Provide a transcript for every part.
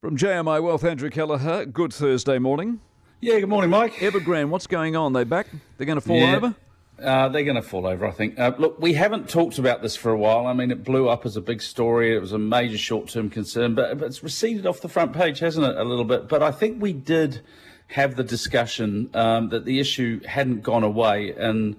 From JMI Wealth, Andrew Kelleher. Good Thursday morning. Yeah, good morning, Mike. Evergrande, what's going on? They back? They're going to fall Yeah. over? Uh, they're going to fall over, I think. Uh, look, we haven't talked about this for a while. I mean, it blew up as a big story. It was a major short-term concern, but, but it's receded off the front page, hasn't it, a little bit? But I think we did have the discussion um, that the issue hadn't gone away, and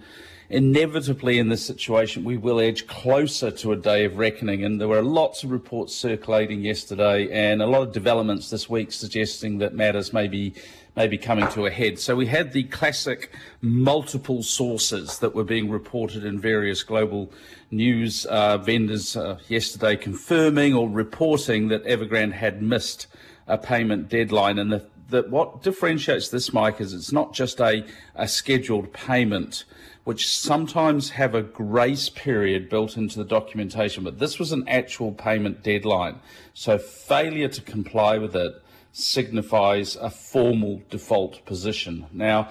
inevitably in this situation, we will edge closer to a day of reckoning. And there were lots of reports circulating yesterday, and a lot of developments this week suggesting that matters may be maybe coming to a head. So we had the classic multiple sources that were being reported in various global news uh, vendors uh, yesterday confirming or reporting that Evergrande had missed a payment deadline. And the, the, what differentiates this, Mike, is it's not just a, a scheduled payment which sometimes have a grace period built into the documentation, but this was an actual payment deadline. So failure to comply with it signifies a formal default position. Now,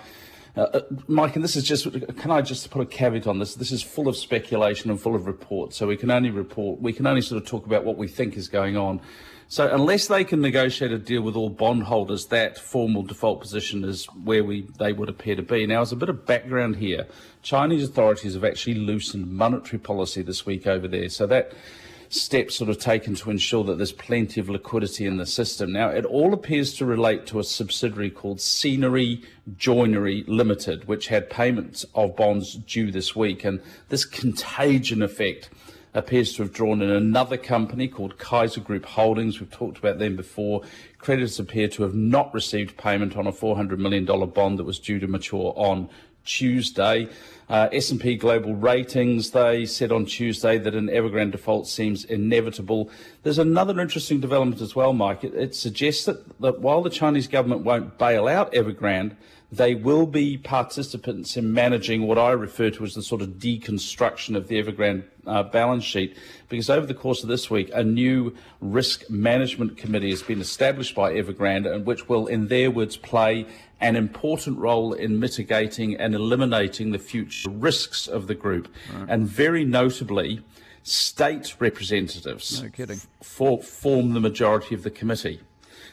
uh, uh, Mike, and this is just, can I just put a caveat on this? This is full of speculation and full of reports, so we can only report, we can only sort of talk about what we think is going on. So unless they can negotiate a deal with all bondholders, that formal default position is where we they would appear to be. Now, as a bit of background here, Chinese authorities have actually loosened monetary policy this week over there. So that steps sort of taken to ensure that there's plenty of liquidity in the system. Now, it all appears to relate to a subsidiary called Scenery Journey Limited, which had payments of bonds due this week. And this contagion effect appears to have drawn in another company called Kaisa Group Holdings. We've talked about them before. Creditors appear to have not received payment on a $400 million bond that was due to mature on Tuesday. Uh, S&P Global Ratings, they said on Tuesday that an Evergrande default seems inevitable. There's another interesting development as well, Mike. It, it suggests that, that while the Chinese government won't bail out Evergrande, they will be participants in managing what I refer to as the sort of deconstruction of the Evergrande uh, balance sheet. Because over the course of this week, a new risk management committee has been established by Evergrande, and which will, in their words, play an important role in mitigating and eliminating the future risks of the group. And very notably, state representatives No kidding. for, form the majority of the committee,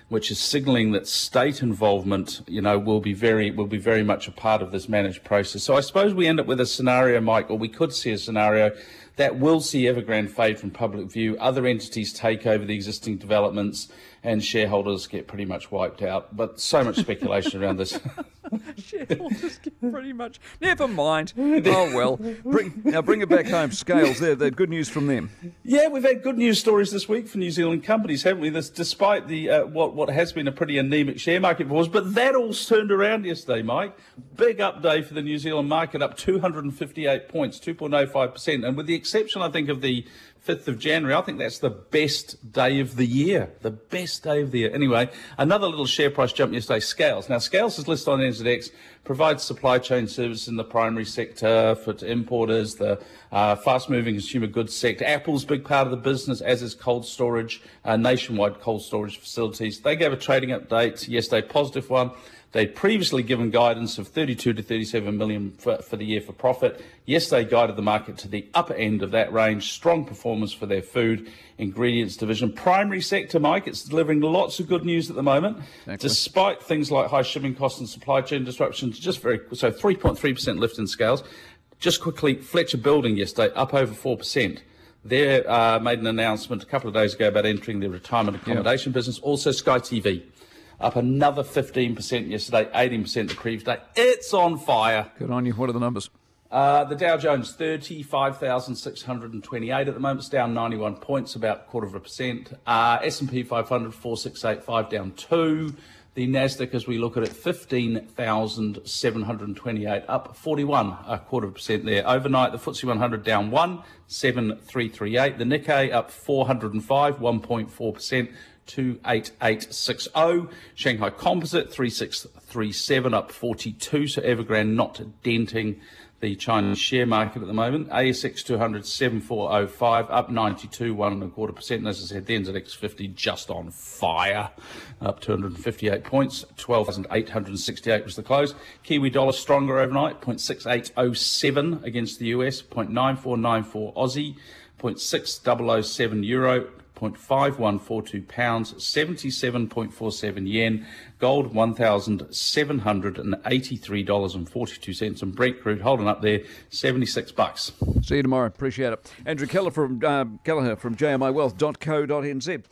which is signalling that state involvement, you know, will be very will be very much a part of this managed process. So I suppose we end up with a scenario, Mike, or we could see a scenario that will see Evergrande fade from public view. Other entities take over the existing developments, and shareholders get pretty much wiped out. But so much speculation around this. Shareholders get pretty much. Never mind. Oh, well. Bring, now bring it back home. Scales, there. They're good news from them. Yeah, we've had good news stories this week for New Zealand companies, haven't we? This, despite the uh, what what has been a pretty anemic share market for us, but that all turned around yesterday, Mike. Big up day for the New Zealand market, up 258 points, 2.05 percent, and with the exception, I think, of the 5th of January, I think that's the best day of the year. The best day of the year. Anyway, another little share price jump yesterday. Scales. Now, Scales is listed on NZX, provides supply chain services in the primary sector for importers, the uh, fast-moving consumer goods sector. Apple's big part of the business, as is cold storage, uh, nationwide cold storage facilities. They gave a trading update yesterday, positive one. They'd previously given guidance of 32 to 37 million for, for the year for profit. Yes, they guided the market to the upper end of that range. Strong performance for their food ingredients division. Primary sector, Mike, it's delivering lots of good news at the moment, despite things like high shipping costs and supply chain disruptions. Just very so 3.3% lift in scales. Just quickly, Fletcher Building yesterday up over 4%. They uh, made an announcement a couple of days ago about entering the retirement accommodation business. Also, Sky TV up another 15% yesterday, 18% the previous day. It's on fire. Good on you. What are the numbers? Uh, the Dow Jones, 35,628 at the moment. It's down 91 points, about a quarter of a percent. Uh, S&P 500, 4685, down 2. The Nasdaq, as we look at it, 15,728, up 41, a quarter of percent there. Overnight, the FTSE 100 down 1, 7338. The Nikkei up 405, 1.4%. 28860. Shanghai Composite 3637 up 42. So Evergrande not denting the Chinese share market at the moment. ASX 200 7405 up 92, one and a quarter percent. And as I said, the NZX 50 just on fire, up 258 points. 12,868 was the close. Kiwi dollar stronger overnight, 0.6807 against the US, 0.9494 Aussie, 0.6007 euro. 1.5142 pounds, 77.47 yen. Gold, $1,783.42. And Brent crude holding up there, 76 bucks. See you tomorrow. Appreciate it. Andrew Keller from, uh, Kelleher from jmiwealth.co.nz.